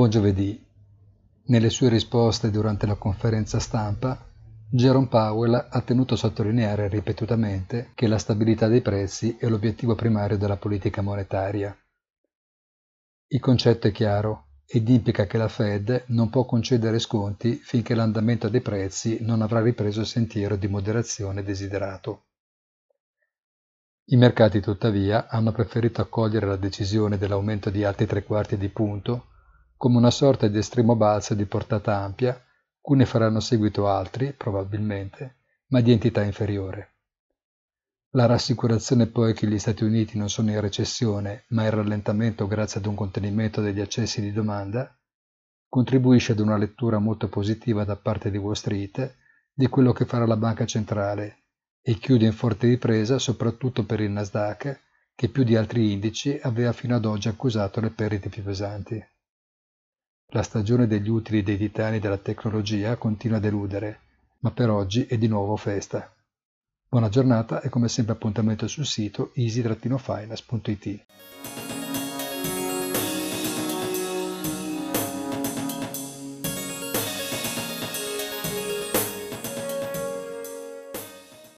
Buon giovedì. Nelle sue risposte durante la conferenza stampa, Jerome Powell ha tenuto a sottolineare ripetutamente che la stabilità dei prezzi è l'obiettivo primario della politica monetaria. Il concetto è chiaro ed implica che la Fed non può concedere sconti finché l'andamento dei prezzi non avrà ripreso il sentiero di moderazione desiderato. I mercati tuttavia hanno preferito accogliere la decisione dell'aumento di altri tre quarti di punto come una sorta di estremo balzo di portata ampia, cui ne faranno seguito altri, probabilmente, ma di entità inferiore. La rassicurazione poi che gli Stati Uniti non sono in recessione, ma in rallentamento grazie ad un contenimento degli accessi di domanda, contribuisce ad una lettura molto positiva da parte di Wall Street di quello che farà la banca centrale e chiude in forte ripresa soprattutto per il Nasdaq, che più di altri indici aveva fino ad oggi accusato le perdite più pesanti. La stagione degli utili dei titani della tecnologia continua a deludere, ma per oggi è di nuovo festa. Buona giornata e come sempre appuntamento sul sito easy-finance.it.